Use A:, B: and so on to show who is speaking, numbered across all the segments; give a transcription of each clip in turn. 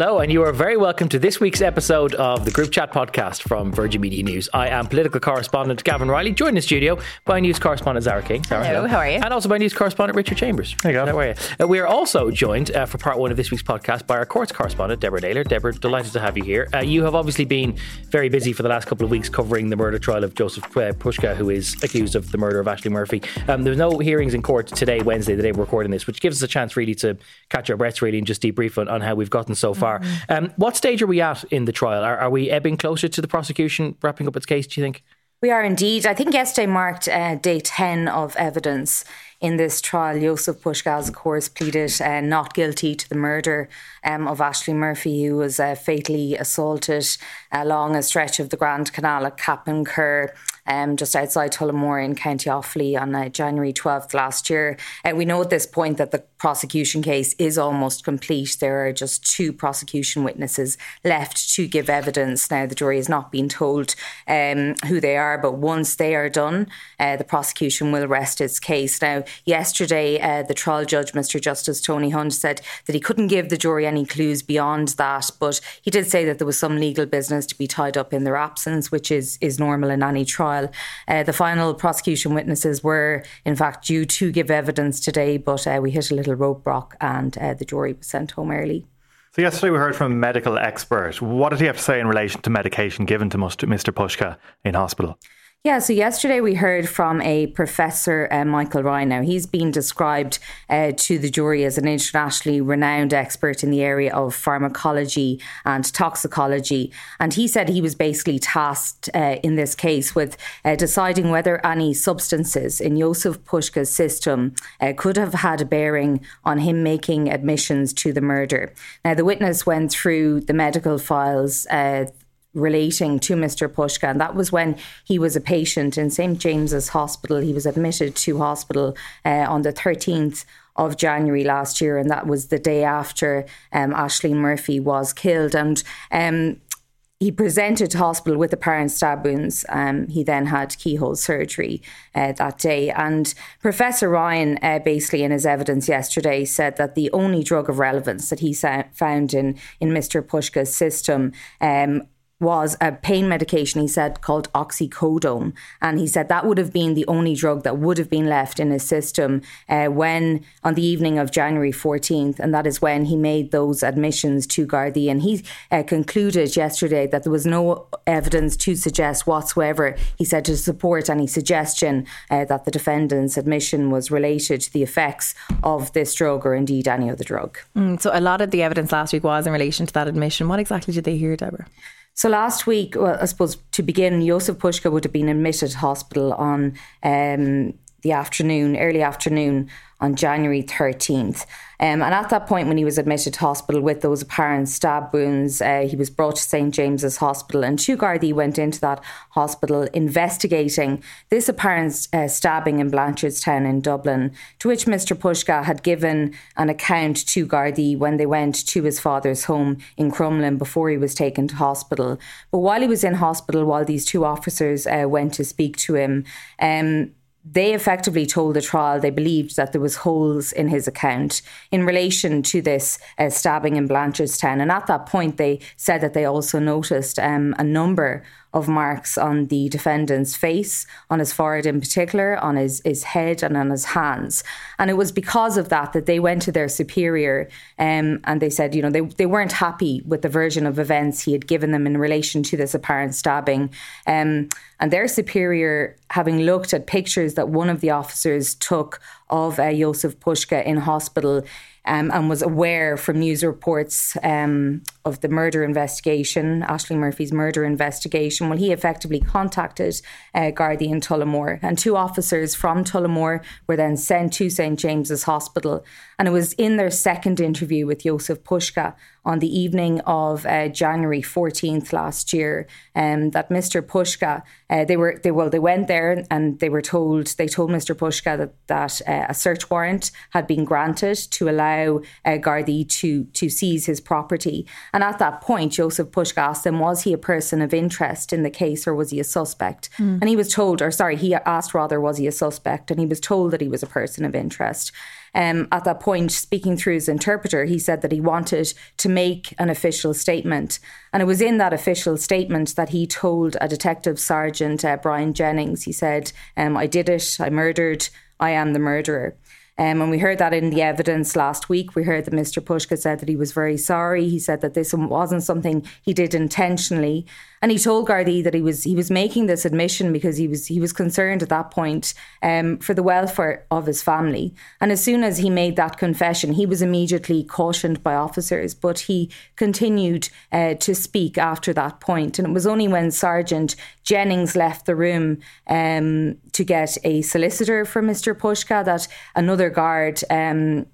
A: Hello, and you are very welcome to this week's episode of the Group Chat podcast from Virgin Media News. I am political correspondent Gavan Reilly, joined in the studio by news correspondent Zara King. Zara,
B: hello, how are you?
A: And also by news correspondent Richard Chambers.
C: There you go.
A: How are you? Uh, we are also joined uh, for part one of this week's podcast by our courts correspondent, Deborah Naylor. Deborah, delighted to have you here. Uh, you have obviously been very busy for the last couple of weeks covering the murder trial of Joseph uh, Puska, who is accused of the murder of Ashling Murphy. Um, there was no hearings in court today, Wednesday, the day we're recording this, which gives us a chance really to catch our breaths really and just debrief on, on how we've gotten so far.
B: Mm-hmm.
A: Um, what stage are we at in the trial? Are, are we ebbing closer to the prosecution wrapping up its case, do you think?
B: We are indeed. I think yesterday marked uh, day 10 of evidence in this trial. Joseph Pushkaz, of course, pleaded uh, not guilty to the murder um, of Ashling Murphy, who was uh, fatally assaulted along a stretch of the Grand Canal at Cappincur. Um, just outside Tullamore in County Offaly on uh, January 12th last year. Uh, we know at this point that the prosecution case is almost complete. There are just two prosecution witnesses left to give evidence. Now, the jury has not been told um, who they are, but once they are done, uh, the prosecution will rest its case. Now, yesterday, uh, the trial judge, Mr. Justice Tony Hunt, said that he couldn't give the jury any clues beyond that, but he did say that there was some legal business to be tied up in their absence, which is, is normal in any trial. Uh, the final prosecution witnesses were, in fact, due to give evidence today, but uh, we hit a little roadblock and uh, the jury was sent home early.
C: So yesterday we heard from a medical expert. What did he have to say in relation to medication given to Mr. Puska in hospital?
B: Yeah, so yesterday we heard from a professor, uh, Michael Ryan. Now, he's been described uh, to the jury as an internationally renowned expert in the area of pharmacology and toxicology. And he said he was basically tasked uh, in this case with uh, deciding whether any substances in Joseph Puska's system uh, could have had a bearing on him making admissions to the murder. Now, the witness went through the medical files uh, relating to Mr. Puska. And that was when he was a patient in St. James's Hospital. He was admitted to hospital uh, on the 13th of January last year. And that was the day after um, Ashling Murphy was killed. And um, he presented to hospital with apparent stab wounds. Um, he then had keyhole surgery uh, that day. And Professor Ryan, uh, basically in his evidence yesterday, said that the only drug of relevance that he sa- found in, in Mr. Puska's system um, was a pain medication, he said, called oxycodone. And he said that would have been the only drug that would have been left in his system uh, when, on the evening of January 14th, and that is when he made those admissions to Gardaí. And he uh, concluded yesterday that there was no evidence to suggest whatsoever, he said, to support any suggestion uh, that the defendant's admission was related to the effects of this drug or indeed any other drug.
D: Mm, so a lot of the evidence last week was in relation to that admission. What exactly did they hear, Deborah?
B: So last week, well, I suppose to begin, Josef Puska would have been admitted to hospital on um, the afternoon, early afternoon on January 13th. Um, and at that point, when he was admitted to hospital with those apparent stab wounds, uh, he was brought to St James's Hospital. And two Gardaí went into that hospital investigating this apparent uh, stabbing in Blanchardstown in Dublin, to which Mr. Puska had given an account to Gardaí when they went to his father's home in Crumlin before he was taken to hospital. But while he was in hospital, while these two officers uh, went to speak to him, um, they effectively told the trial they believed that there was holes in his account in relation to this uh, stabbing in Blanchardstown. And at that point, they said that they also noticed um, a number of marks on the defendant's face, on his forehead in particular, on his, his head and on his hands. And it was because of that that they went to their superior um, and they said, you know, they, they weren't happy with the version of events he had given them in relation to this apparent stabbing. Um, and their superior, having looked at pictures that one of the officers took of uh, Josef Puska in hospital, um, and was aware from news reports um, of the murder investigation, Ashling Murphy's murder investigation. Well, he effectively contacted uh, Gardaí in Tullamore, and two officers from Tullamore were then sent to St James's Hospital. And it was in their second interview with Jozef Puska on the evening of uh, January 14th last year um, that Mr. Puska, uh, they were they well they went there and they were told they told Mr. Puska that that uh, a search warrant had been granted to allow uh, Gardaí to to seize his property. And at that point, Joseph Puska asked him, was he a person of interest in the case or was he a suspect? Mm. And he was told, or sorry, he asked rather, was he a suspect? And he was told that he was a person of interest. Um, at that point, speaking through his interpreter, he said that he wanted to make an official statement. And it was in that official statement that he told a detective sergeant, uh, Brian Jennings, he said, um, I did it, I murdered, I am the murderer. Um, and we heard that in the evidence last week. We heard that Mr. Puska said that he was very sorry. He said that this wasn't something he did intentionally. And he told Gardaí that he was he was making this admission because he was he was concerned at that point um, for the welfare of his family. And as soon as he made that confession, he was immediately cautioned by officers. But he continued uh, to speak after that point. And it was only when Sergeant Jennings left the room um, to get a solicitor for Mr. Puska that another guard um,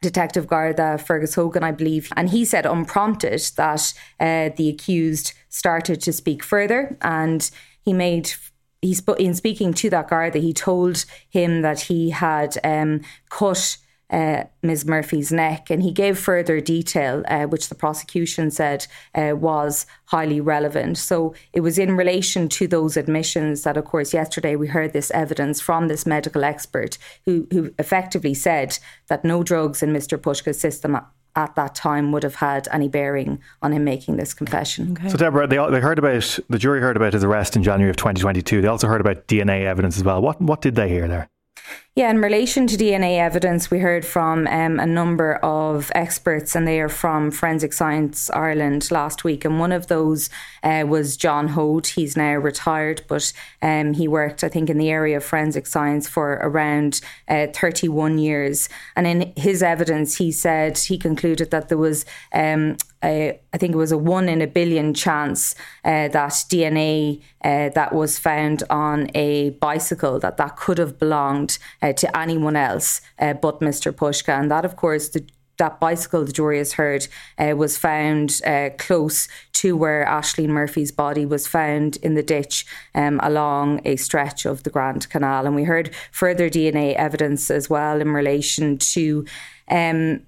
B: Detective Garda Fergus Hogan, I believe, and he said unprompted that uh, the accused started to speak further, and he made. He sp- in speaking to that Garda, he told him that he had um, cut uh, Ms. Murphy's neck. And he gave further detail, uh, which the prosecution said uh, was highly relevant. So it was in relation to those admissions that, of course, yesterday we heard this evidence from this medical expert who, who effectively said that no drugs in Mr. Puska's system at that time would have had any bearing on him making this confession.
C: Okay. So, Deborah, they, they heard about the jury heard about his arrest in January of 2022. They also heard about DNA evidence as well. What what did they hear there?
B: Yeah, in relation to DNA evidence, we heard from um, a number of experts, and they are from Forensic Science Ireland last week. And one of those uh, was John Hoad. He's now retired, but um, he worked, I think, in the area of forensic science for around uh, 31 years. And in his evidence, he said he concluded that there was um, think it was a one in a billion chance uh, that DNA uh, that was found on a bicycle that that could have belonged uh, to anyone else uh, but Mr. Puska, and that of course the that bicycle, the jury has heard, uh, was found uh, close to where Ashling Murphy's body was found in the ditch um, along a stretch of the Grand Canal. And we heard further DNA evidence as well in relation to. Um,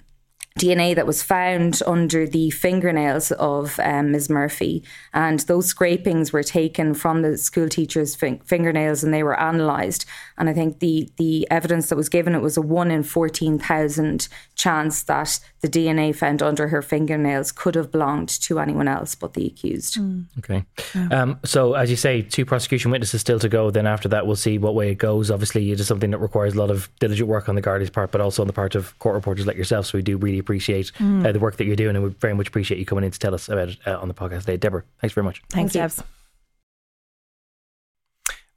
B: DNA that was found under the fingernails of um, Ms. Murphy. And those scrapings were taken from the school teacher's fin- fingernails and they were analysed. And I think the, the evidence that was given, it was a 1 in 14,000 chance that the DNA found under her fingernails could have belonged to anyone else but the accused. Mm.
A: Okay. Yeah. Um, so, as you say, two prosecution witnesses still to go. Then after that, we'll see what way it goes. Obviously, it is something that requires a lot of diligent work on the Gardaí's part, but also on the part of court reporters like yourself. So we do really appreciate mm. uh, the work that you're doing, and we very much appreciate you coming in to tell us about it uh, on the podcast today. Deborah, thanks very much.
D: Thanks, Debs.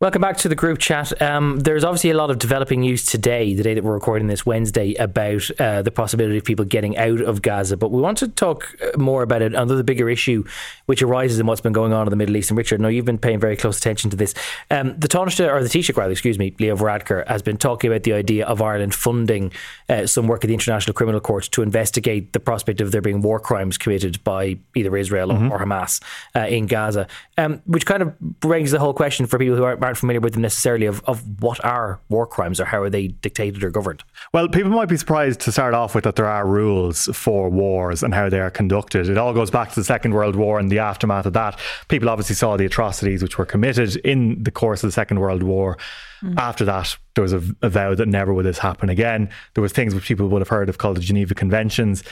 A: Welcome back to the group chat. Um, there's obviously a lot of developing news today, the day that we're recording this Wednesday, about uh, the possibility of people getting out of Gaza. But we want to talk uh, more about it, another bigger issue which arises in what's been going on in the Middle East. And Richard, now you've been paying very close attention to this. Um, the Taoiseach, or the Taoiseach rather, excuse me, Leo Varadkar, has been talking about the idea of Ireland funding uh, some work at the International Criminal Court to investigate the prospect of there being war crimes committed by either Israel mm-hmm. or, or, Hamas uh, in Gaza, um, which kind of brings the whole question for people who aren't aren't familiar with them necessarily of, of what are war crimes or how are they dictated or governed?
C: Well, people might be surprised to start off with that there are rules for wars and how they are conducted. It all goes back to the Second World War and the aftermath of that. People obviously saw the atrocities which were committed in the course of the Second World War. Mm. After that, there was a, a vow that never would this happen again. There was things which people would have heard of called the Geneva Conventions.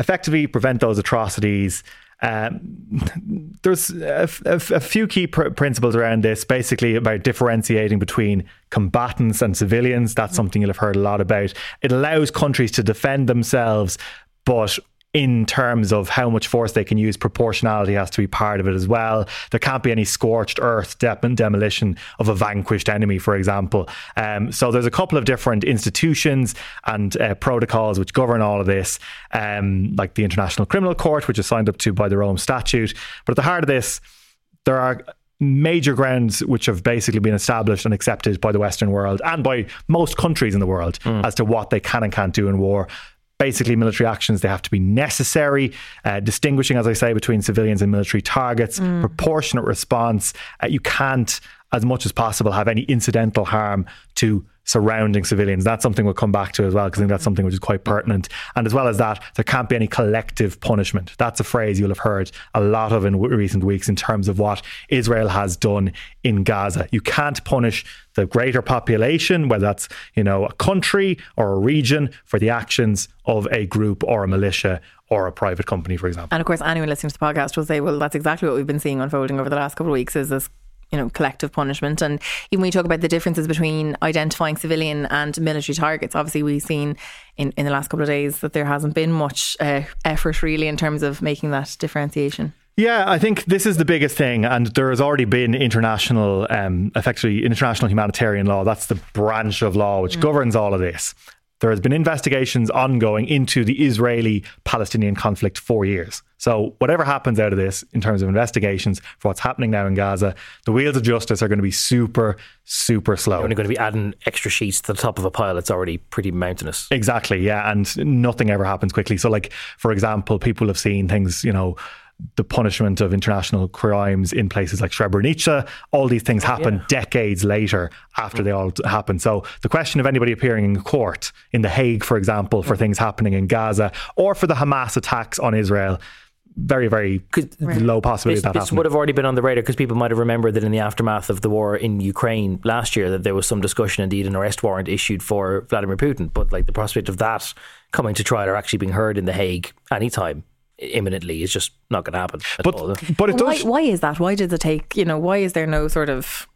C: Effectively, prevent those atrocities um, there's a, a, a, few key pr- principles around this, basically about differentiating between combatants and civilians. That's something you'll have heard a lot about. It allows countries to defend themselves, but in terms of how much force they can use, proportionality has to be part of it as well. There can't be any scorched earth de- demolition of a vanquished enemy, for example. Um, so there's a couple of different institutions and uh, protocols which govern all of this, um, like the International Criminal Court, which is signed up to by the Rome Statute. But at the heart of this, there are major grounds which have basically been established and accepted by the Western world and by most countries in the world mm. as to what they can and can't do in war basically military actions they have to be necessary uh, distinguishing as i say between civilians and military targets mm. proportionate response uh, you can't as much as possible have any incidental harm to surrounding civilians. That's something we'll come back to as well, because I think that's something which is quite pertinent. And as well as that, there can't be any collective punishment. That's a phrase you'll have heard a lot of in recent weeks in terms of what Israel has done in Gaza. You can't punish the greater population, whether that's you know a country or a region, for the actions of a group or a militia or a private company, for example.
D: And of course, anyone listening to the podcast will say, well, that's exactly what we've been seeing unfolding over the last couple of weeks is this you know, collective punishment. And even when we talk about the differences between identifying civilian and military targets, obviously we've seen in, in the last couple of days that there hasn't been much uh, effort really in terms of making that differentiation.
C: Yeah, I think this is the biggest thing, and there has already been international, um, effectively international humanitarian law. That's the branch of law which mm. governs all of this. There has been investigations ongoing into the Israeli-Palestinian conflict for years. So whatever happens out of this in terms of investigations for what's happening now in Gaza, the wheels of justice are going to be super, super slow.
A: You're only going to be adding extra sheets to the top of a pile that's already pretty mountainous.
C: Exactly, yeah, and nothing ever happens quickly. So, like for example, people have seen things, you know the punishment of international crimes in places like Srebrenica. All these things oh, happen yeah. decades later after they all happen. So the question of anybody appearing in court in The Hague, for example, for things happening in Gaza or for the Hamas attacks on Israel very, very right. low possibility
A: this,
C: that
A: this would have already been on the radar because people might have remembered that in the aftermath of the war in Ukraine last year that there was some discussion, indeed, an arrest warrant issued for Vladimir Putin. But like the prospect of that coming to trial or actually being heard in the Hague anytime imminently is just not going to happen.
C: but
A: all.
C: but it does.
D: Why, why is that? Why does it take? You know, why is there no sort of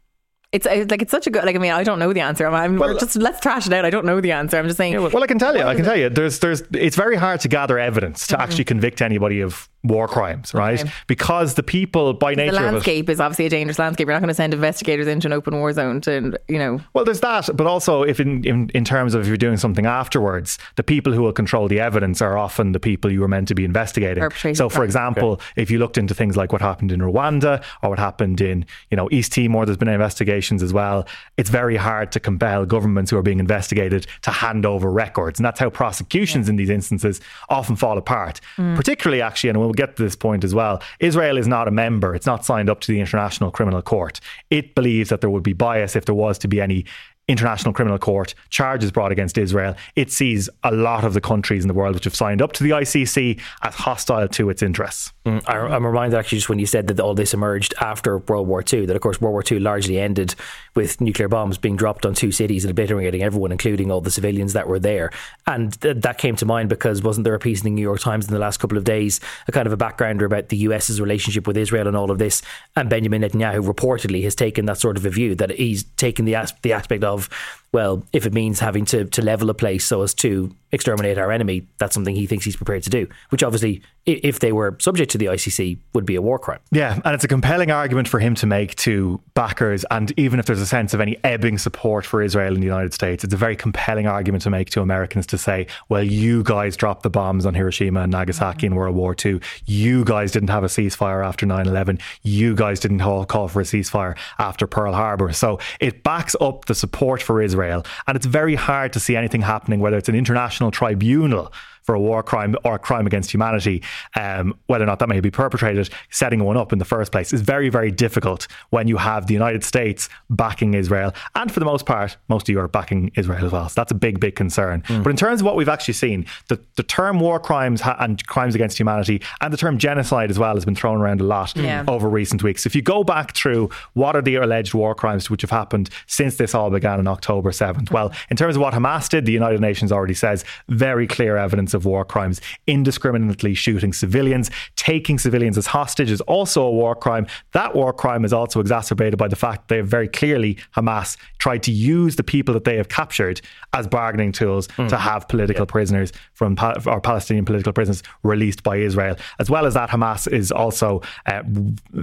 D: it's like it's such a good like I mean I don't know the answer. I'm, I'm well, just let's trash it out. I don't know the answer. I'm just saying.
C: Yeah, well, well, I can tell you. I can tell you. There's there's it's very hard to gather evidence to mm-hmm. actually convict anybody of war crimes, right? Okay. Because the people by nature
D: the landscape is obviously a dangerous landscape. You're not going to send investigators into an open war zone to, you know.
C: Well, there's that, but also if in, in, in terms of if you're doing something afterwards, the people who will control the evidence are often the people you were meant to be investigating. So, for example, okay. if you looked into things like what happened in Rwanda or what happened in, you know, East Timor, there's been investigations as well. It's very hard to compel governments who are being investigated to hand over records, and that's how prosecutions yeah. in these instances often fall apart. Mm. Particularly, actually, and we'll we'll get to this point as well. Israel is not a member, it's not signed up to the International Criminal Court. It believes that there would be bias if there was to be any International Criminal Court charges brought against Israel, it sees a lot of the countries in the world which have signed up to the ICC as hostile to its interests.
A: Mm, I, am reminded actually just when you said that all this emerged after World War II, that of course World War II largely ended with nuclear bombs being dropped on two cities and obliterating everyone, including all the civilians that were there. And th- that came to mind because wasn't there a piece in the New York Times in the last couple of days, a kind of a backgrounder about the US's relationship with Israel and all of this? And Benjamin Netanyahu reportedly has taken that sort of a view that he's taken the, as- the aspect of of well, if it means having to, to level a place so as to exterminate our enemy, that's something he thinks he's prepared to do, which obviously, if they were subject to the ICC, would be a war crime.
C: Yeah, and it's a compelling argument for him to make to backers. And even if there's a sense of any ebbing support for Israel in the United States, it's a very compelling argument to make to Americans to say, well, you guys dropped the bombs on Hiroshima and Nagasaki in World War II. You guys didn't have a ceasefire after 9 11. You guys didn't call for a ceasefire after Pearl Harbor. So it backs up the support for Israel. And it's very hard to see anything happening, whether it's an international tribunal for a war crime or a crime against humanity, um, whether or not that may be perpetrated, setting one up in the first place is very, very difficult when you have the United States backing Israel and for the most part, most of Europe backing Israel as well. So that's a big, big concern. Mm. But in terms of what we've actually seen, the, the term war crimes ha- and crimes against humanity and the term genocide as well has been thrown around a lot yeah. over recent weeks. If you go back through what are the alleged war crimes which have happened since this all began on October 7th, well, in terms of what Hamas did, the United Nations already says very clear evidence evidence of war crimes. Indiscriminately shooting civilians, taking civilians as hostage is also a war crime. That war crime is also exacerbated by the fact they have very clearly, Hamas, tried to use the people that they have captured as bargaining tools mm. to have political yeah. prisoners from or Palestinian political prisoners released by Israel. As well as that, Hamas is also uh,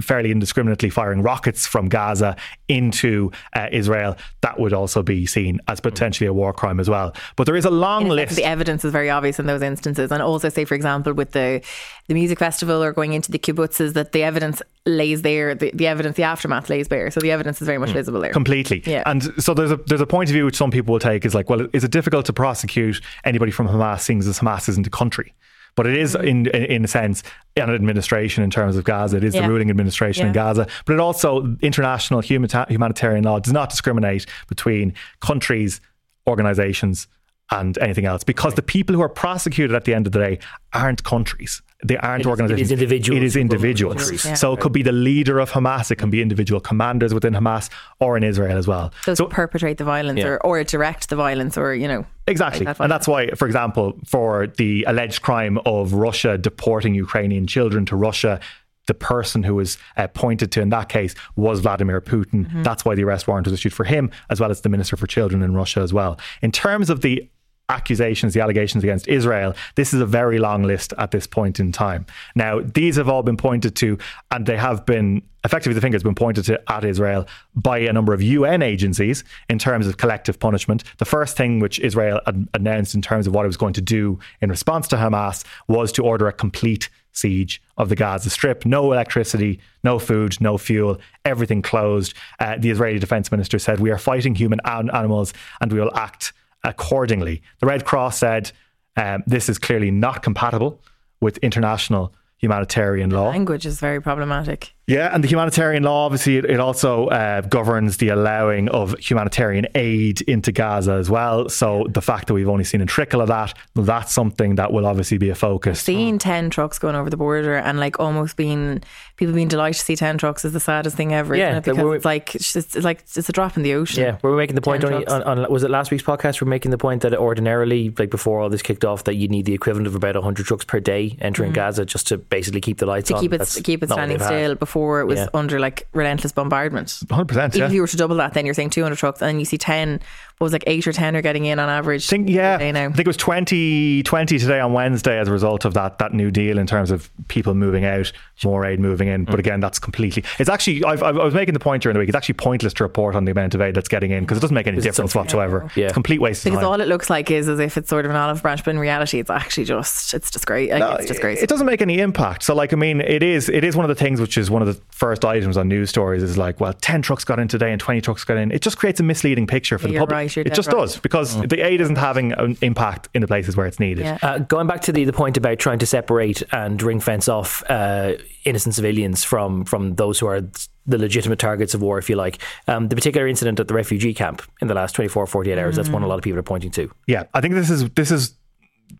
C: fairly indiscriminately firing rockets from Gaza into uh, Israel. That would also be seen as potentially a war crime as well. But there is a long list.
D: The evidence is very obvious in those instances, and also say, for example, with the the music festival or going into the kibbutzes, that the evidence lays there. The, the evidence, the aftermath lays bare. So the evidence is very much mm. visible there.
C: Completely. Yeah. And so there's a there's a point of view which some people will take is like, well, is it difficult to prosecute anybody from Hamas, seeing as Hamas isn't a country? But it is, in in a sense, an administration in terms of Gaza. It is yeah. the ruling administration yeah. in Gaza. But it also, international humanitarian law does not discriminate between countries, organizations, and anything else because the people who are prosecuted at the end of the day aren't countries they aren't
A: it
C: organizations.
A: It is individuals.
C: It is individuals. Yeah. So it could be the leader of Hamas. It can be individual commanders within Hamas or in Israel as well.
D: Those so perpetrate the violence yeah. or, or direct the violence or, you know.
C: Exactly. That and that's why, for example, for the alleged crime of Russia deporting Ukrainian children to Russia, the person who was uh, pointed to in that case was Vladimir Putin. Mm-hmm. That's why the arrest warrant was issued for him, as well as the Minister for Children in Russia as well. In terms of the accusations, the allegations against Israel, this is a very long list at this point in time. Now, these have all been pointed to, and they have been effectively the finger has been pointed to at Israel by a number of UN agencies in terms of collective punishment. The first thing which Israel announced in terms of what it was going to do in response to Hamas was to order a complete siege of the Gaza Strip. No electricity, no food, no fuel, everything closed. Uh, the Israeli defense minister said, We are fighting human an- animals and we will act accordingly. The Red Cross said um, this is clearly not compatible with international humanitarian law.
D: Language is very problematic.
C: Yeah, and the humanitarian law obviously it, it also uh, governs the allowing of humanitarian aid into Gaza as well. So the fact that we've only seen a trickle of that, that's something that will obviously be a focus.
D: Seeing ten trucks going over the border and like almost being people being delighted to see ten trucks is the saddest thing ever. Yeah, it? because it's like it's, just, it's like it's a drop in the ocean.
A: Yeah, we were making the point on, on, was it last week's podcast? We we're making the point that ordinarily, like before all this kicked off, that you need the equivalent of about hundred trucks per day entering mm. Gaza just to basically keep the lights
D: to
A: on.
D: keep it to keep it standing still before before it was yeah. under like relentless bombardment.
C: 100%.
D: Even
C: yeah.
D: if you were to double that, then you're saying 200 trucks, and then you see 10 what was like eight or ten are getting in on average.
C: I think, yeah, I think it was 20, 20 today on Wednesday as a result of that that new deal in terms of people moving out, more aid moving in. Mm. But again, that's completely. It's actually I've, i was making the point during the week. It's actually pointless to report on the amount of aid that's getting in because it doesn't make any it's difference whatsoever. Yeah, complete waste.
D: Because
C: all
D: it looks like is as if it's sort of an olive branch, but in reality, it's actually just it's just great. Like, no, it's just great.
C: It doesn't make any impact. So like I mean, it is it is one of the things which is one of the first items on news stories is like, well, ten trucks got in today and twenty trucks got in. It just creates a misleading picture for
D: yeah,
C: the public.
D: Right,
C: it just
D: right.
C: does because mm. the aid isn't having an impact in the places where it's needed.
A: Yeah. Uh, going back to the, the point about trying to separate and ring fence off uh, innocent civilians from from those who are the legitimate targets of war, if you like. Um, the particular incident at the refugee camp in the last 24, 48 hours, mm. that's one a lot of people are pointing to.
C: Yeah, I think this is this is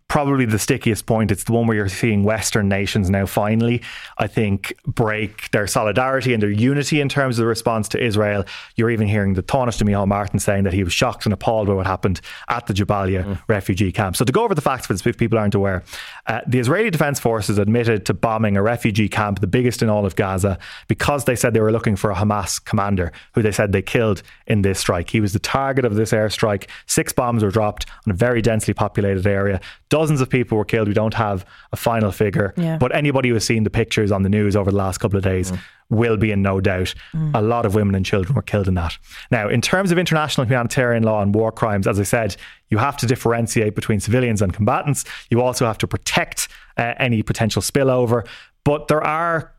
C: probably the stickiest point. It's the one where you're seeing Western nations now finally, I think, break their solidarity and their unity in terms of the response to Israel. You're even hearing the Taoiseach Micheál Martin saying that he was shocked and appalled by what happened at the Jabalia mm. refugee camp. So to go over the facts for this, if people aren't aware, uh, the Israeli Defense Forces admitted to bombing a refugee camp, the biggest in all of Gaza, because they said they were looking for a Hamas commander who they said they killed in this strike. He was the target of this airstrike. Six bombs were dropped on a very densely populated area. Dozens of people were killed. We don't have a final figure, yeah. but anybody who has seen the pictures on the news over the last couple of days mm. will be in no doubt. Mm. A lot of women and children were killed in that. Now, in terms of international humanitarian law and war crimes, as I said, you have to differentiate between civilians and combatants. You also have to protect uh, any potential spillover. But there are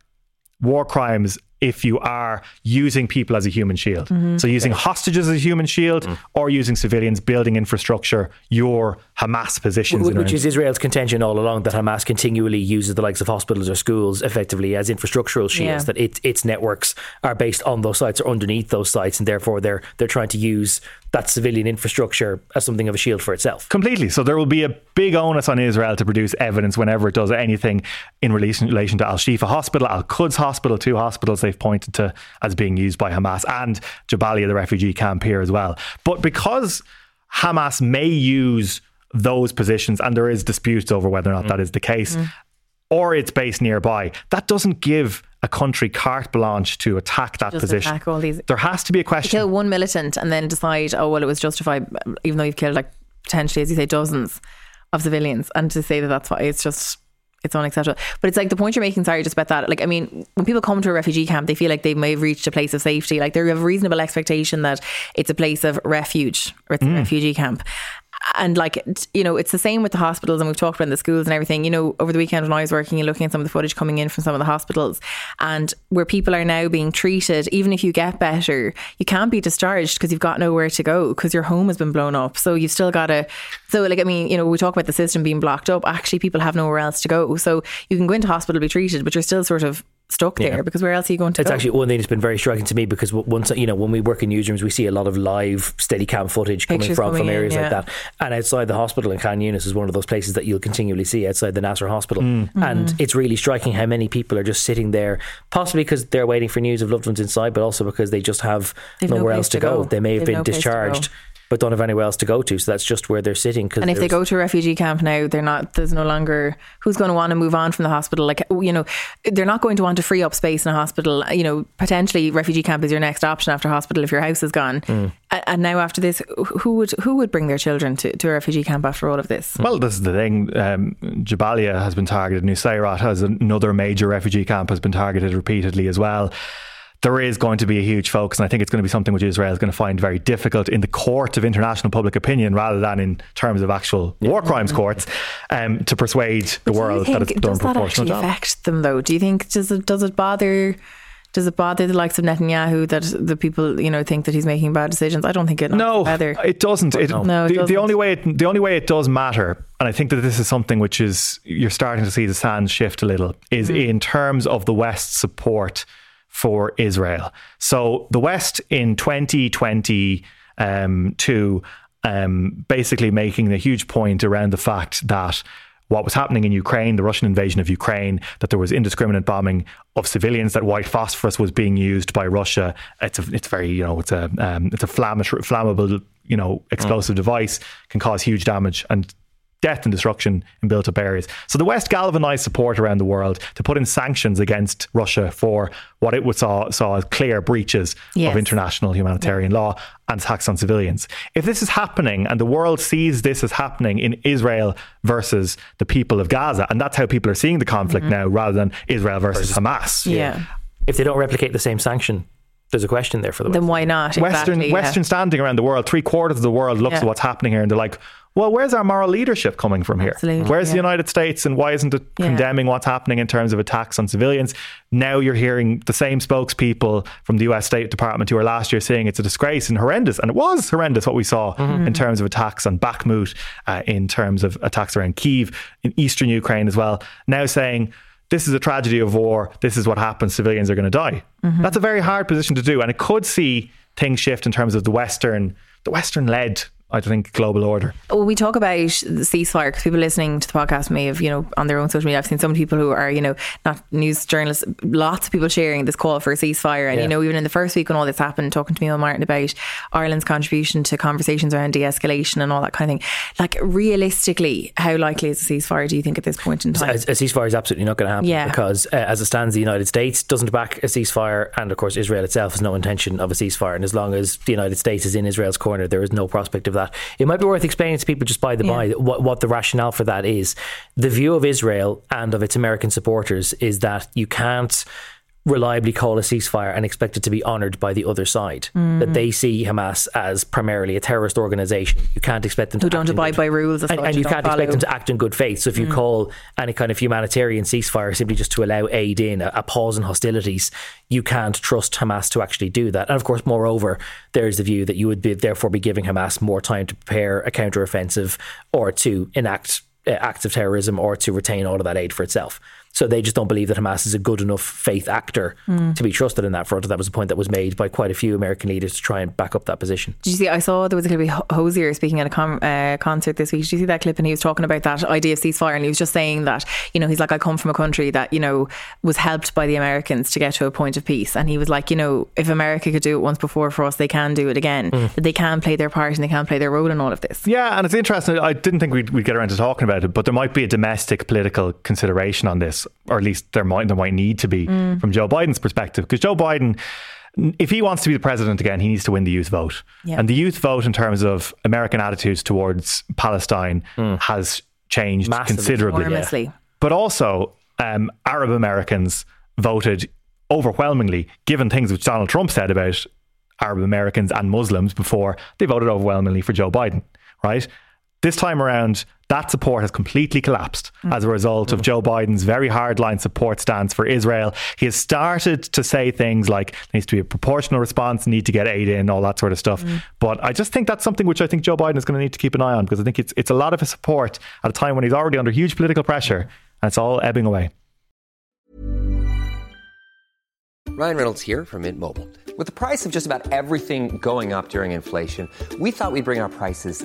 C: war crimes if you are using people as a human shield. Mm-hmm. So using hostages as a human shield mm. or using civilians building infrastructure, your Hamas positions.
A: Which, which is Israel's contention all along that Hamas continually uses the likes of hospitals or schools effectively as infrastructural shields, yeah. that it, its networks are based on those sites or underneath those sites and therefore they're they're trying to use that civilian infrastructure as something of a shield for itself.
C: Completely. So there will be a big onus on Israel to produce evidence whenever it does anything in relation, relation to Al Shifa Hospital, Al Quds Hospital, two hospitals they've pointed to as being used by Hamas, and Jabalia, the refugee camp here as well. But because Hamas may use those positions, and there is disputes over whether or not mm. that is the case, mm. or it's based nearby. That doesn't give a country carte blanche to attack that
D: Just
C: position.
D: Attack all these.
C: There has to be a question.
D: kill one militant and then decide, oh well, it was justified, even though you've killed like potentially, as you say, dozens of civilians, and to say that that's why it's just it's unacceptable. But it's like the point you're making, sorry, just about that. Like, I mean, when people come to a refugee camp, they feel like they may have reached a place of safety. Like, they have a reasonable expectation that it's a place of refuge or it's mm. a refugee camp and like you know it's the same with the hospitals and we've talked about the schools and everything. You know over the weekend when I was working and looking at some of the footage coming in from some of the hospitals and where people are now being treated even if you get better you can't be discharged because you've got nowhere to go because your home has been blown up. So you've still got to so like I mean you know we talk about the system being blocked up. Actually people have nowhere else to go. So you can go into hospital be treated but you're still sort of stuck yeah. there because where else are you going to
A: it's
D: go?
A: actually one thing that's been very striking to me because once you know when we work in newsrooms we see a lot of live steady cam footage coming Pictures from coming from areas in, yeah. like that and outside the hospital in Khan Yunis is one of those places that you'll continually see outside the Nasser hospital mm. and mm-hmm. it's really striking how many people are just sitting there possibly because they're waiting for news of loved ones inside but also because they just have They've nowhere no else to go. go. they may have They've been no discharged but don't have anywhere else to go to. So that's just where they're sitting.
D: and if they go to a refugee camp now, they're not. There's no longer who's going to want to move on from the hospital. Like you know, they're not going to want to free up space in a hospital. You know, potentially refugee camp is your next option after hospital if your house is gone. Mm. And now after this, who would who would bring their children to, to a refugee camp after all of this?
C: Well, this is the thing. Um, Jabalia has been targeted. Nusayrat has another major refugee camp has been targeted repeatedly as well there is going to be a huge focus, and I think it's going to be something which Israel is going to find very difficult in the court of international public opinion rather than in terms of actual war crimes courts um, to persuade the world that it's done proportional.
D: does that actually affect them though? Do you think does it does it bother? Does it bother the likes of Netanyahu that the people you know think that he's making bad decisions? I don't think it.
C: No, either. it doesn't. It, no, it the, doesn't. the only way it, the only way it does matter, and I think that this is something which is you're starting to see the sands shift a little, is mm. in terms of the West's support for Israel. So the West in 2022 um, um, basically making a huge point around the fact that what was happening in Ukraine, the Russian invasion of Ukraine, that there was indiscriminate bombing of civilians, that white phosphorus was being used by Russia. It's a, it's very, you know, it's a, um, it's a flammable, you know, explosive mm. device, can cause huge damage, and death and destruction in built up areas. So the West galvanized support around the world to put in sanctions against Russia for what it would saw, saw as clear breaches yes. of international humanitarian yeah. law and attacks on civilians. If this is happening and the world sees this as happening in Israel versus the people of Gaza, and that's how people are seeing the conflict mm-hmm. now rather than Israel versus, versus Hamas.
D: Yeah. yeah.
A: If they don't replicate the same sanction, there's a question there for them.
D: Then why not?
C: Western
D: exactly,
C: Western yeah. standing around the world, three quarters of the world looks yeah. at what's happening here and they're like, well, where's our moral leadership coming from here? Absolutely, where's yeah. the United States and why isn't it yeah. condemning what's happening in terms of attacks on civilians? Now you're hearing the same spokespeople from the US State Department who were last year saying it's a disgrace and horrendous. And it was horrendous what we saw mm-hmm. in terms of attacks on Bakhmut, uh, in terms of attacks around Kiev, in eastern Ukraine as well. Now saying, this is a tragedy of war. This is what happens. Civilians are going to die. Mm-hmm. That's a very hard position to do. And it could see things shift in terms of the Western, the Western led I think global order.
D: Well, we talk about the ceasefire because people listening to the podcast may have, you know, on their own social media. I've seen some people who are, you know, not news journalists, lots of people sharing this call for a ceasefire. And, yeah. you know, even in the first week when all this happened, talking to Micheál Martin about Ireland's contribution to conversations around de escalation and all that kind of thing. Like, realistically, how likely is a ceasefire, do you think, at this point in time? A, a
A: ceasefire is absolutely not going to happen yeah. because, uh, as it stands, the United States doesn't back a ceasefire. And, of course, Israel itself has no intention of a ceasefire. And as long as the United States is in Israel's corner, there is no prospect of that that. It might be worth explaining to people just by the yeah. by what, what the rationale for that is. The view of Israel and of its American supporters is that you can't reliably call a ceasefire and expect it to be honoured by the other side. Mm. That they see Hamas as primarily a terrorist organisation. You can't expect them to
D: who don't abide by rules,
A: and, and, you, can't follow. expect them to act in good faith. So if you mm. call any kind of humanitarian ceasefire simply just to allow aid in, a, a, pause in hostilities, you can't trust Hamas to actually do that. And of course, moreover, there is the view that you would be, therefore be giving Hamas more time to prepare a counteroffensive or to enact uh, acts of terrorism or to retain all of that aid for itself. So they just don't believe that Hamas is a good enough faith actor
D: Hmm.
A: to be trusted in that front. And that was a point that was made by quite a few American leaders to try and back up that position.
D: Did you see? I saw there was a clip of Hozier speaking at a com- uh, concert this week. Did you see that clip? And he was talking about that idea of ceasefire, and he was just saying that you know he's like, I come from a country that you know was helped by the Americans to get to a point of peace, and he was like, you know, if America could do it once before for us, they can do it again. That they can play their part and they can play their role in all of this.
C: Yeah, and it's interesting. I didn't think we'd, we'd get around to talking about it, but there might be a domestic political consideration on this, or at least there might there might need to be from Joe Biden's perspective, because Joe Biden. If he wants to be the president again, he needs to win the youth vote.
D: Yeah.
C: And the youth vote, in terms of American attitudes towards Palestine, has changed
A: Massively.
C: considerably.
D: Enormously.
C: But also, um, Arab Americans voted overwhelmingly, given things which Donald Trump said about Arab Americans and Muslims before, they voted overwhelmingly for Joe Biden, right? This time around, that support has completely collapsed mm. as a result of mm. Joe Biden's very hardline support stance for Israel. He has started to say things like there needs to be a proportional response, need to get aid in, all that sort of stuff. Mm. But I just think that's something which I think Joe Biden is going to need to keep an eye on because I think it's it's a lot of his support at a time when he's already under huge political pressure and it's all ebbing away.
E: Ryan Reynolds here from Mint Mobile. With the price of just about everything going up during inflation, we thought we'd bring our prices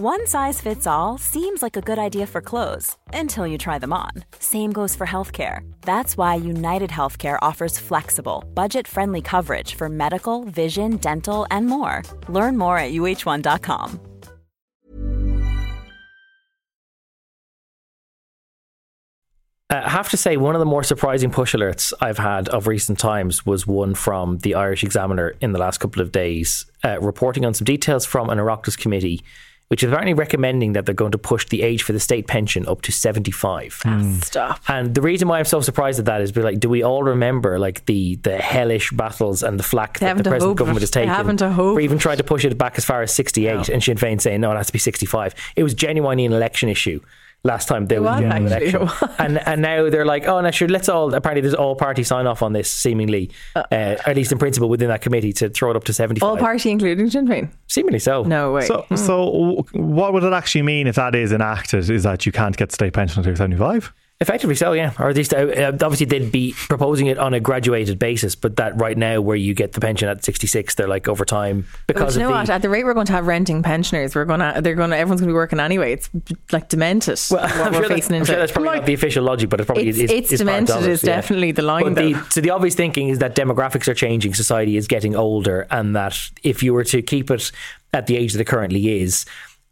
F: One size fits all seems like a good idea for clothes until you try them on. Same goes for healthcare. That's why United Healthcare offers flexible, budget friendly coverage for medical, vision, dental, and more. Learn more at uh1.com.
A: Uh, I have to say, one of the more surprising push alerts I've had of recent times was one from the Irish Examiner in the last couple of days, uh, reporting on some details from an Oireachtas committee, which is apparently recommending that they're going to push the age for the state pension up to 75.
D: Stop. Hmm.
A: And the reason why I'm so surprised at that is, be like, do we all remember like the the hellish battles and the flack that the present government
D: it.
A: has
D: They
A: taken?
D: haven't a hope.
A: For even trying to push it back as far as 68, and Sinn Féin saying no, it has to be 65. It was genuinely an election issue. Last time there
D: It
A: was,
D: was
A: a genuine
D: actually, it was.
A: and and now they're like, oh, no, sure, let's all. Apparently, there's all party sign off on this, seemingly, uh, at least in principle, within that committee to throw it up to 75.
D: All party, including Sinn Féin.
A: seemingly so.
D: No way.
C: So, so what would it actually mean if that is enacted? Is that you can't get state pension until you're 75?
A: Effectively so, yeah. Or at least, uh, uh, obviously, they'd be proposing it on a graduated basis, but that right now, where you get the pension at 66, they're like over time
D: But
A: because
D: you know
A: the.
D: what? At the rate we're going to have renting pensioners, we're gonna they're gonna everyone's gonna be working anyway. It's like demented
A: Well,
D: what
A: I'm,
D: we're
A: sure that-
D: facing
A: I'm
D: into.
A: sure that's probably not the official logic, but it probably
D: It's-
A: is.
D: it's
A: is
D: demented
A: of it,
D: is definitely the line,
A: But the,
D: though.
A: so the obvious thinking is that demographics are changing, society is getting older, and that if you were to keep it at the age that it currently is,